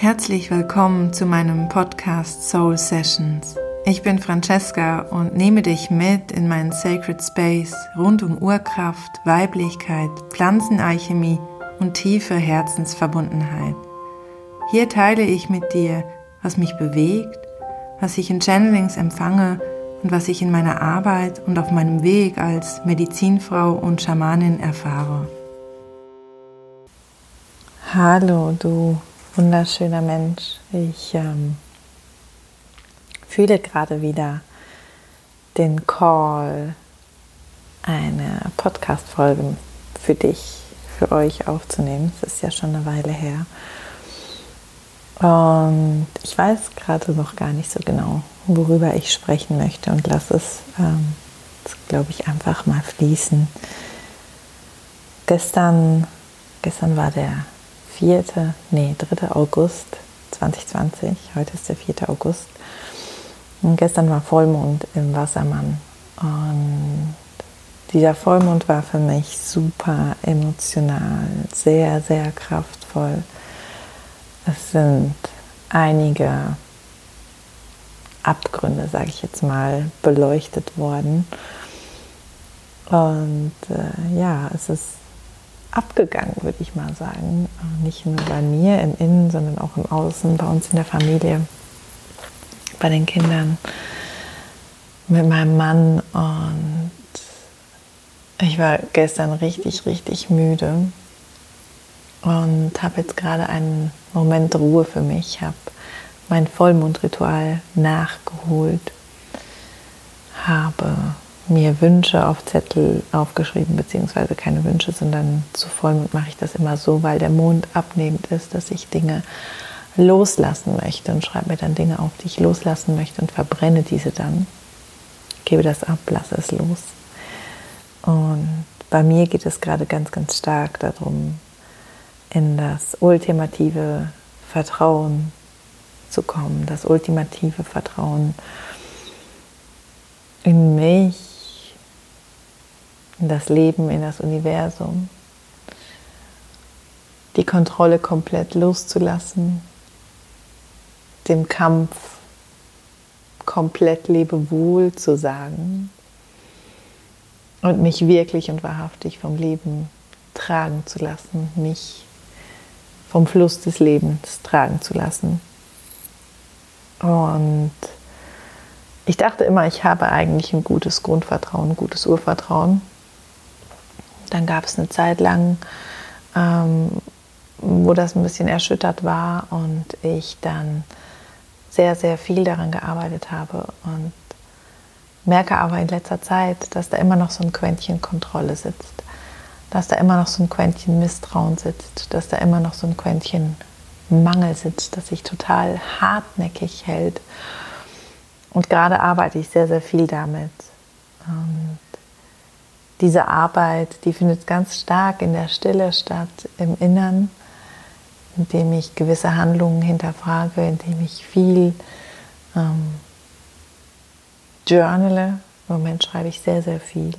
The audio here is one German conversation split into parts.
Herzlich willkommen zu meinem Podcast Soul Sessions. Ich bin Francesca und nehme dich mit in meinen Sacred Space rund um Urkraft, Weiblichkeit, Pflanzenalchemie und tiefe Herzensverbundenheit. Hier teile ich mit dir, was mich bewegt, was ich in Channelings empfange und was ich in meiner Arbeit und auf meinem Weg als Medizinfrau und Schamanin erfahre. Hallo, du wunderschöner Mensch. Ich ähm, fühle gerade wieder den Call, eine Podcast-Folge für dich, für euch aufzunehmen. Es ist ja schon eine Weile her. Und ich weiß gerade noch gar nicht so genau, worüber ich sprechen möchte und lass es, ähm, glaube ich, einfach mal fließen. Gestern, gestern war der 4., nee, 3. August 2020. Heute ist der 4. August. Und gestern war Vollmond im Wassermann. Und dieser Vollmond war für mich super emotional, sehr, sehr kraftvoll. Es sind einige Abgründe, sage ich jetzt mal, beleuchtet worden. Und äh, ja, es ist abgegangen, würde ich mal sagen. Nicht nur bei mir im Innen, sondern auch im Außen, bei uns in der Familie, bei den Kindern, mit meinem Mann. Und ich war gestern richtig, richtig müde und habe jetzt gerade einen Moment Ruhe für mich. Ich habe mein Vollmondritual nachgeholt, habe mir Wünsche auf Zettel aufgeschrieben, beziehungsweise keine Wünsche, sondern zu Vollmond mache ich das immer so, weil der Mond abnehmend ist, dass ich Dinge loslassen möchte und schreibe mir dann Dinge auf, die ich loslassen möchte und verbrenne diese dann. Gebe das ab, lasse es los. Und bei mir geht es gerade ganz, ganz stark darum, in das ultimative Vertrauen zu kommen, das ultimative Vertrauen in mich, in das Leben, in das Universum, die Kontrolle komplett loszulassen, dem Kampf komplett Lebewohl zu sagen und mich wirklich und wahrhaftig vom Leben tragen zu lassen, mich vom Fluss des Lebens tragen zu lassen. Und ich dachte immer, ich habe eigentlich ein gutes Grundvertrauen, ein gutes Urvertrauen. Dann gab es eine Zeit lang, ähm, wo das ein bisschen erschüttert war und ich dann sehr, sehr viel daran gearbeitet habe und merke aber in letzter Zeit, dass da immer noch so ein Quäntchen Kontrolle sitzt, dass da immer noch so ein Quäntchen Misstrauen sitzt, dass da immer noch so ein Quäntchen Mangel sitzt, das sich total hartnäckig hält. Und gerade arbeite ich sehr, sehr viel damit. Und diese Arbeit, die findet ganz stark in der Stille statt, im Innern, indem ich gewisse Handlungen hinterfrage, indem ich viel ähm, journale. Im Moment schreibe ich sehr, sehr viel.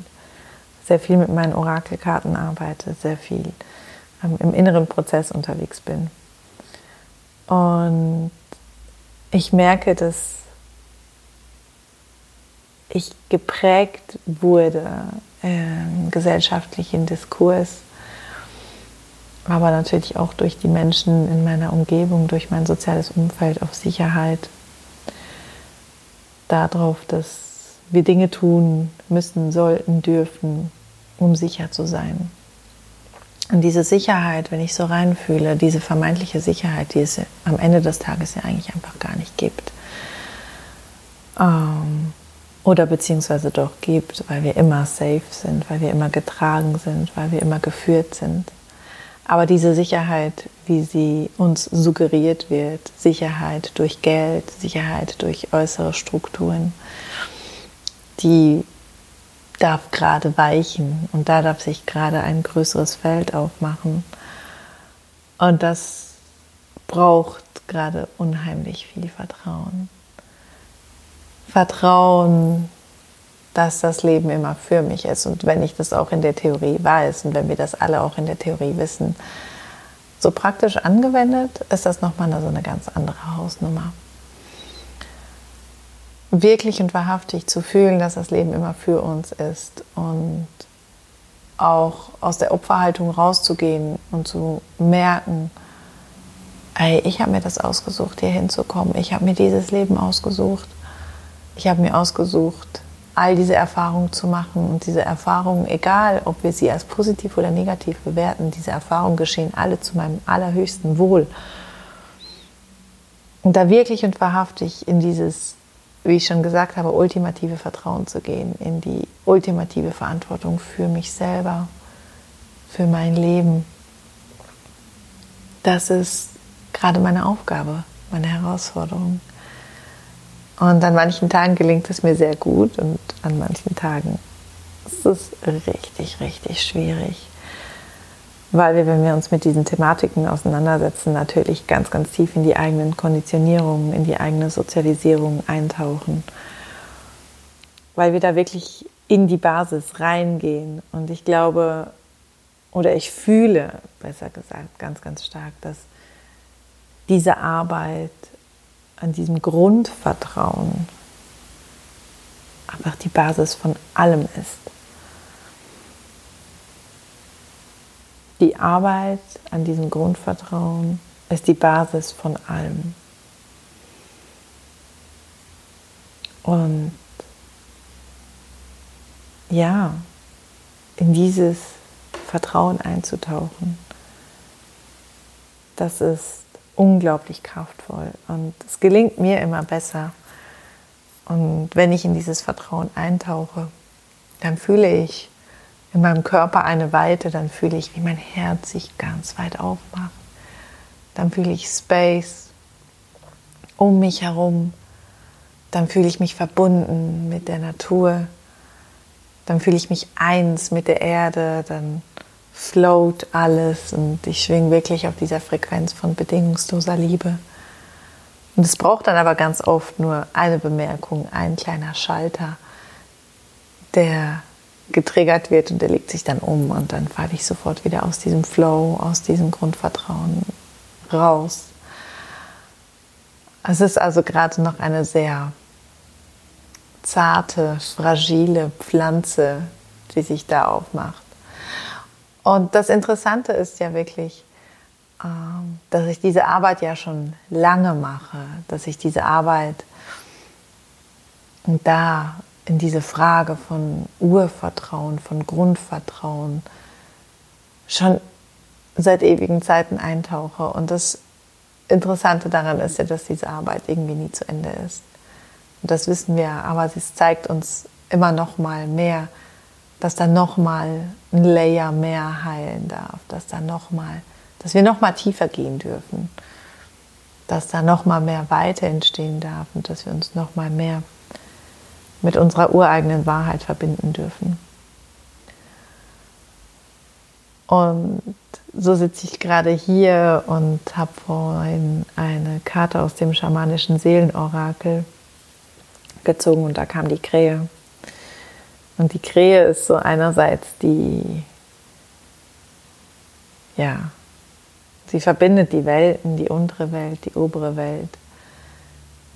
Sehr viel mit meinen Orakelkarten arbeite, sehr viel ähm, im inneren Prozess unterwegs bin. Und ich merke, dass ich geprägt wurde im gesellschaftlichen Diskurs, aber natürlich auch durch die Menschen in meiner Umgebung, durch mein soziales Umfeld auf Sicherheit, darauf, dass wir Dinge tun müssen, sollten, dürfen, um sicher zu sein. Und diese Sicherheit, wenn ich so reinfühle, diese vermeintliche Sicherheit, die es am Ende des Tages ja eigentlich einfach gar nicht gibt. Ähm, oder beziehungsweise doch gibt, weil wir immer safe sind, weil wir immer getragen sind, weil wir immer geführt sind. Aber diese Sicherheit, wie sie uns suggeriert wird, Sicherheit durch Geld, Sicherheit durch äußere Strukturen, die darf gerade weichen und da darf sich gerade ein größeres Feld aufmachen. Und das braucht gerade unheimlich viel Vertrauen. Vertrauen, dass das Leben immer für mich ist. Und wenn ich das auch in der Theorie weiß und wenn wir das alle auch in der Theorie wissen, So praktisch angewendet ist das nochmal so eine ganz andere Hausnummer. Wirklich und wahrhaftig zu fühlen, dass das Leben immer für uns ist und auch aus der Opferhaltung rauszugehen und zu merken, ey, ich habe mir das ausgesucht, hier hinzukommen. Ich habe mir dieses Leben ausgesucht. Ich habe mir ausgesucht, all diese Erfahrungen zu machen. Und diese Erfahrungen, egal ob wir sie als positiv oder negativ bewerten, diese Erfahrungen geschehen alle zu meinem allerhöchsten Wohl. Und da wirklich und wahrhaftig in dieses, wie ich schon gesagt habe, ultimative Vertrauen zu gehen, in die ultimative Verantwortung für mich selber, für mein Leben. Das ist gerade meine Aufgabe, meine Herausforderung. Und an manchen Tagen gelingt es mir sehr gut und an manchen Tagen ist es richtig, richtig schwierig. Weil wir, wenn wir uns mit diesen Thematiken auseinandersetzen, natürlich ganz, ganz tief in die eigenen Konditionierungen, in die eigene Sozialisierung eintauchen. Weil wir da wirklich in die Basis reingehen. Und ich glaube, oder ich fühle, besser gesagt, ganz, ganz stark, dass diese Arbeit an diesem Grundvertrauen einfach die Basis von allem ist. Die Arbeit an diesem Grundvertrauen ist die Basis von allem. Und ja, in dieses Vertrauen einzutauchen, das ist unglaublich kraftvoll und es gelingt mir immer besser. Und wenn ich in dieses Vertrauen eintauche, dann fühle ich in meinem Körper eine Weite, dann fühle ich, wie mein Herz sich ganz weit aufmacht. Dann fühle ich Space um mich herum. Dann fühle ich mich verbunden mit der Natur. Dann fühle ich mich eins mit der Erde. Dann float alles und ich schwinge wirklich auf dieser Frequenz von bedingungsloser Liebe. Und es braucht dann aber ganz oft nur eine Bemerkung, ein kleiner Schalter, der getriggert wird und der legt sich dann um und dann falle ich sofort wieder aus diesem Flow, aus diesem Grundvertrauen raus. Es ist also gerade noch eine sehr zarte, fragile Pflanze, die sich da aufmacht. Und das Interessante ist ja wirklich, ähm, dass ich diese Arbeit ja schon lange mache, dass ich diese Arbeit da in diese Frage von Urvertrauen, von Grundvertrauen schon seit ewigen Zeiten eintauche. Und das Interessante daran ist ja, dass diese Arbeit irgendwie nie zu Ende ist. Und das wissen wir, aber es zeigt uns immer noch mal mehr, dass da nochmal ein Layer mehr heilen darf, dass da noch mal, dass wir nochmal tiefer gehen dürfen, dass da nochmal mehr Weite entstehen darf und dass wir uns nochmal mehr mit unserer ureigenen Wahrheit verbinden dürfen. Und so sitze ich gerade hier und habe vorhin eine Karte aus dem schamanischen Seelenorakel gezogen und da kam die Krähe. Und die Krähe ist so einerseits die, ja, sie verbindet die Welten, die untere Welt, die obere Welt.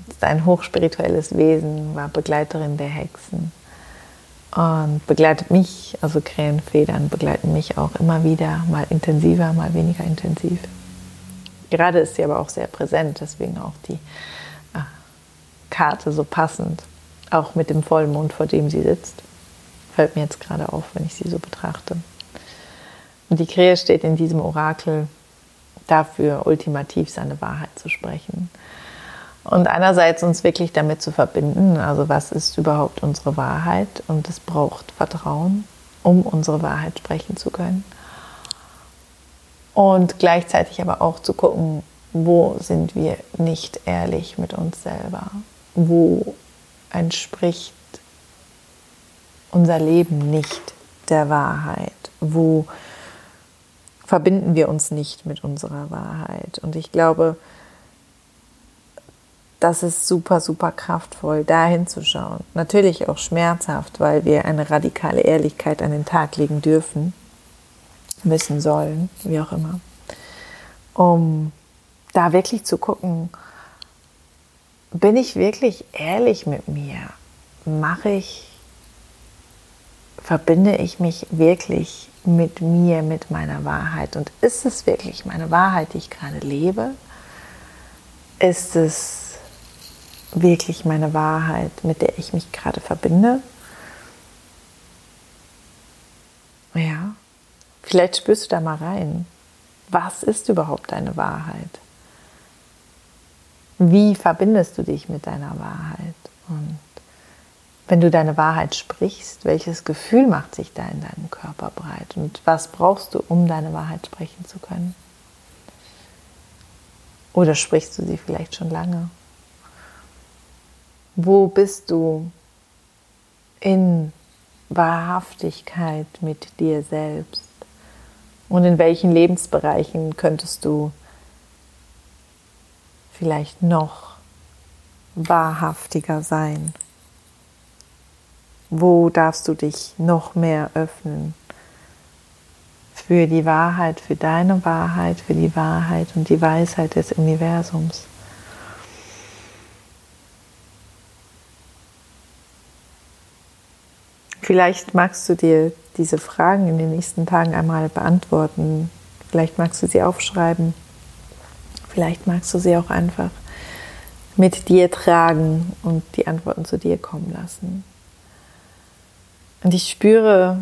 Ist ein hochspirituelles Wesen, war Begleiterin der Hexen und begleitet mich, also Krähenfedern begleiten mich auch immer wieder, mal intensiver, mal weniger intensiv. Gerade ist sie aber auch sehr präsent, deswegen auch die äh, Karte so passend, auch mit dem Vollmond, vor dem sie sitzt. Fällt mir jetzt gerade auf, wenn ich sie so betrachte. Und die Krähe steht in diesem Orakel dafür, ultimativ seine Wahrheit zu sprechen. Und einerseits uns wirklich damit zu verbinden, also was ist überhaupt unsere Wahrheit? Und es braucht Vertrauen, um unsere Wahrheit sprechen zu können. Und gleichzeitig aber auch zu gucken, wo sind wir nicht ehrlich mit uns selber? Wo entspricht unser Leben nicht der Wahrheit? Wo verbinden wir uns nicht mit unserer Wahrheit? Und ich glaube, das ist super, super kraftvoll, da hinzuschauen. Natürlich auch schmerzhaft, weil wir eine radikale Ehrlichkeit an den Tag legen dürfen, müssen sollen, wie auch immer. um da wirklich zu gucken, bin ich wirklich ehrlich mit mir? Mache ich, verbinde ich mich wirklich mit mir, mit meiner Wahrheit? Und ist es wirklich meine Wahrheit, die ich gerade lebe? Ist es wirklich meine Wahrheit, mit der ich mich gerade verbinde? Ja, vielleicht spürst du da mal rein. Was ist überhaupt deine Wahrheit? Wie verbindest du dich mit deiner Wahrheit? Und wenn du deine Wahrheit sprichst, welches Gefühl macht sich da in deinem Körper breit? Und was brauchst du, um deine Wahrheit sprechen zu können? Oder sprichst du sie vielleicht schon lange? Wo bist du in Wahrhaftigkeit mit dir selbst? Und in welchen Lebensbereichen könntest du vielleicht noch wahrhaftiger sein? Wo darfst du dich noch mehr öffnen für die Wahrheit, für deine Wahrheit, für die Wahrheit und die Weisheit des Universums? Vielleicht magst du dir diese Fragen in den nächsten Tagen einmal beantworten. Vielleicht magst du sie aufschreiben Vielleicht magst du sie auch einfach mit dir tragen und die Antworten zu dir kommen lassen. Und ich spüre,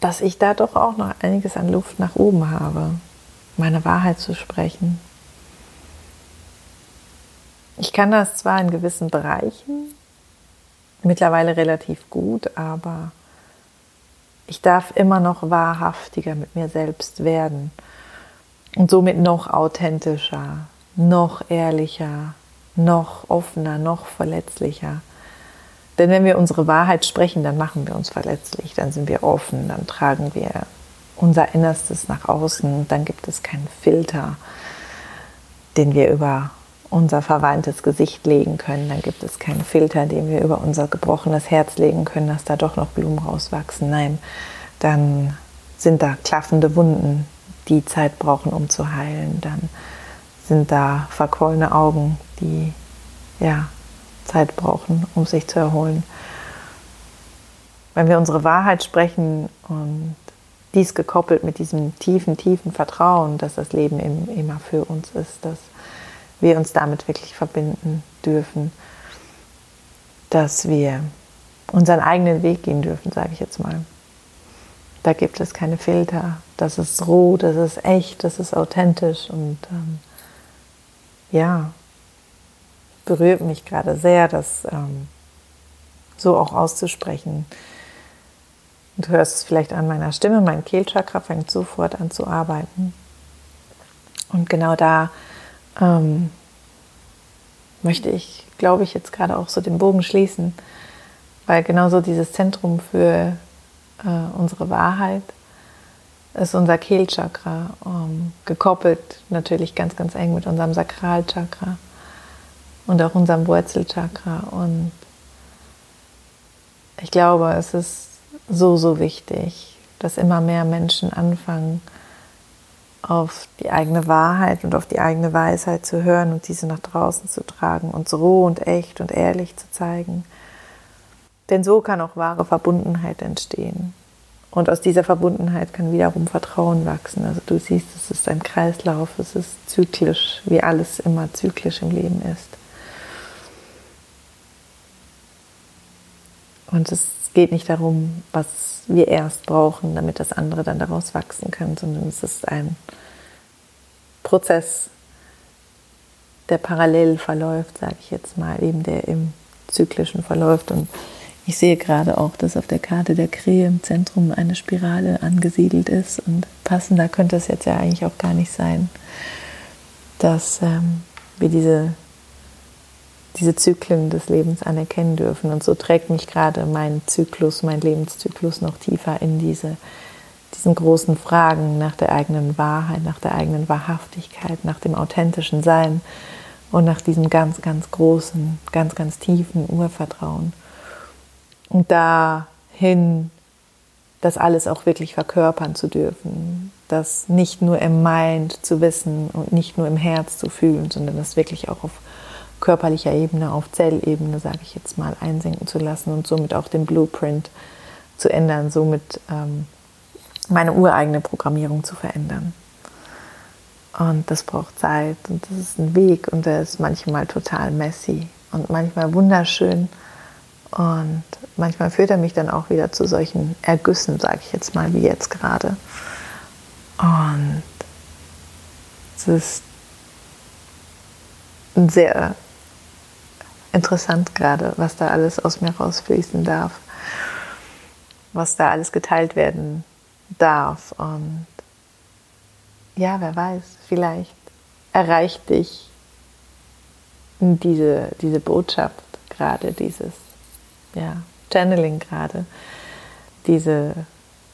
dass ich da doch auch noch einiges an Luft nach oben habe, meine Wahrheit zu sprechen. Ich kann das zwar in gewissen Bereichen, mittlerweile relativ gut, aber ich darf immer noch wahrhaftiger mit mir selbst werden und somit noch authentischer, noch ehrlicher, noch offener, noch verletzlicher. Denn wenn wir unsere Wahrheit sprechen, dann machen wir uns verletzlich, dann sind wir offen, dann tragen wir unser Innerstes nach außen, dann gibt es keinen Filter, den wir über unser verweintes Gesicht legen können, dann gibt es keinen Filter, den wir über unser gebrochenes Herz legen können, dass da doch noch Blumen rauswachsen. Nein, dann sind da klaffende Wunden, die Zeit brauchen, um zu heilen. Dann sind da verquollene Augen, die ja, Zeit brauchen, um sich zu erholen. Wenn wir unsere Wahrheit sprechen und dies gekoppelt mit diesem tiefen, tiefen Vertrauen, dass das Leben immer für uns ist, dass wir uns damit wirklich verbinden dürfen, dass wir unseren eigenen Weg gehen dürfen, sage ich jetzt mal. Da gibt es keine Filter. Das ist roh, das ist echt, das ist authentisch und ähm, ja, berührt mich gerade sehr, das ähm, so auch auszusprechen. Du hörst es vielleicht an meiner Stimme, mein Kehlchakra fängt sofort an zu arbeiten. Und genau da ähm, möchte ich, glaube ich, jetzt gerade auch so den Bogen schließen, weil genauso dieses Zentrum für äh, unsere Wahrheit ist unser Kehlchakra, ähm, gekoppelt natürlich ganz, ganz eng mit unserem Sakralchakra und auch unserem Wurzelchakra. Und ich glaube, es ist so, so wichtig, dass immer mehr Menschen anfangen, auf die eigene Wahrheit und auf die eigene Weisheit zu hören und diese nach draußen zu tragen und so roh und echt und ehrlich zu zeigen. Denn so kann auch wahre Verbundenheit entstehen. Und aus dieser Verbundenheit kann wiederum Vertrauen wachsen. Also du siehst, es ist ein Kreislauf, es ist zyklisch, wie alles immer zyklisch im Leben ist. Und es geht nicht darum, was wir erst brauchen, damit das andere dann daraus wachsen kann, sondern es ist ein Prozess, der parallel verläuft, sage ich jetzt mal, eben der im zyklischen verläuft. Und ich sehe gerade auch, dass auf der Karte der Krähe im Zentrum eine Spirale angesiedelt ist. Und passender könnte es jetzt ja eigentlich auch gar nicht sein, dass ähm, wir diese, diese Zyklen des Lebens anerkennen dürfen. Und so trägt mich gerade mein Zyklus, mein Lebenszyklus noch tiefer in diese, diesen großen Fragen nach der eigenen Wahrheit, nach der eigenen Wahrhaftigkeit, nach dem authentischen Sein und nach diesem ganz, ganz großen, ganz, ganz tiefen Urvertrauen. Und dahin das alles auch wirklich verkörpern zu dürfen. das nicht nur im Mind zu wissen und nicht nur im Herz zu fühlen, sondern das wirklich auch auf körperlicher Ebene, auf Zellebene, sage ich jetzt mal, einsinken zu lassen und somit auch den Blueprint zu ändern, somit ähm, meine ureigene Programmierung zu verändern. Und das braucht Zeit und das ist ein Weg und der ist manchmal total messy und manchmal wunderschön. Und manchmal führt er mich dann auch wieder zu solchen Ergüssen, sage ich jetzt mal, wie jetzt gerade. Und es ist sehr interessant gerade, was da alles aus mir rausfließen darf, was da alles geteilt werden darf. Und ja, wer weiß, vielleicht erreicht dich diese, diese Botschaft gerade, dieses ja, Channeling gerade, diese,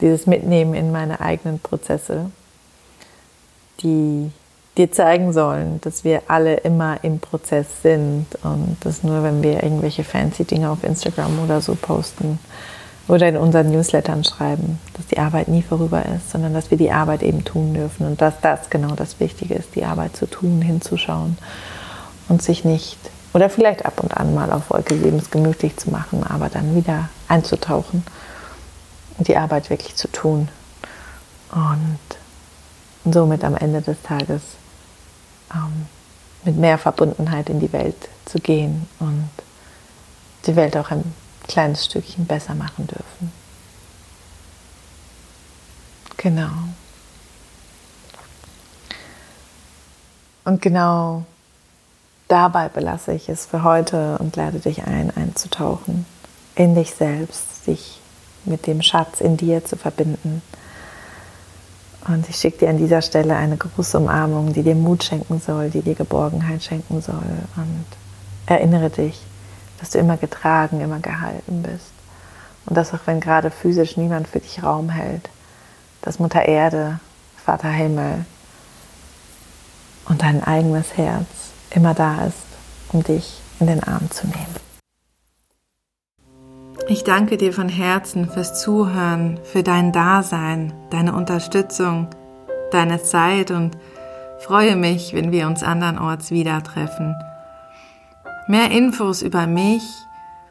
dieses Mitnehmen in meine eigenen Prozesse, die dir zeigen sollen, dass wir alle immer im Prozess sind und dass nur wenn wir irgendwelche fancy Dinge auf Instagram oder so posten oder in unseren Newslettern schreiben, dass die Arbeit nie vorüber ist, sondern dass wir die Arbeit eben tun dürfen und dass das genau das Wichtige ist, die Arbeit zu tun, hinzuschauen und sich nicht oder vielleicht ab und an mal auf Wolke 7 es gemütlich zu machen, aber dann wieder einzutauchen und die Arbeit wirklich zu tun. Und somit am Ende des Tages ähm, mit mehr Verbundenheit in die Welt zu gehen und die Welt auch ein kleines Stückchen besser machen dürfen. Genau. Und genau dabei belasse ich es für heute und lade dich ein, einzutauchen in dich selbst, dich mit dem Schatz in dir zu verbinden und ich schicke dir an dieser Stelle eine große Umarmung, die dir Mut schenken soll, die dir Geborgenheit schenken soll. Und erinnere dich, dass du immer getragen, immer gehalten bist. Und dass auch wenn gerade physisch niemand für dich Raum hält, dass Mutter Erde, Vater Himmel und dein eigenes Herz immer da ist, um dich in den Arm zu nehmen. Ich danke dir von Herzen fürs Zuhören, für dein Dasein, deine Unterstützung, deine Zeit und freue mich, wenn wir uns andernorts wieder treffen. Mehr Infos über mich,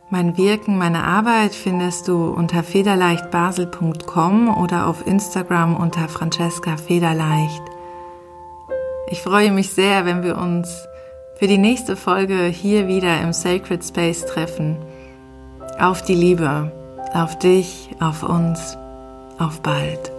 mein Wirken, meine Arbeit findest du unter federleichtbasel.com oder auf Instagram unter Francesca Federleicht. Ich freue mich sehr, wenn wir uns für die nächste Folge hier wieder im Sacred Space treffen auf die Liebe, auf dich, auf uns, auf bald.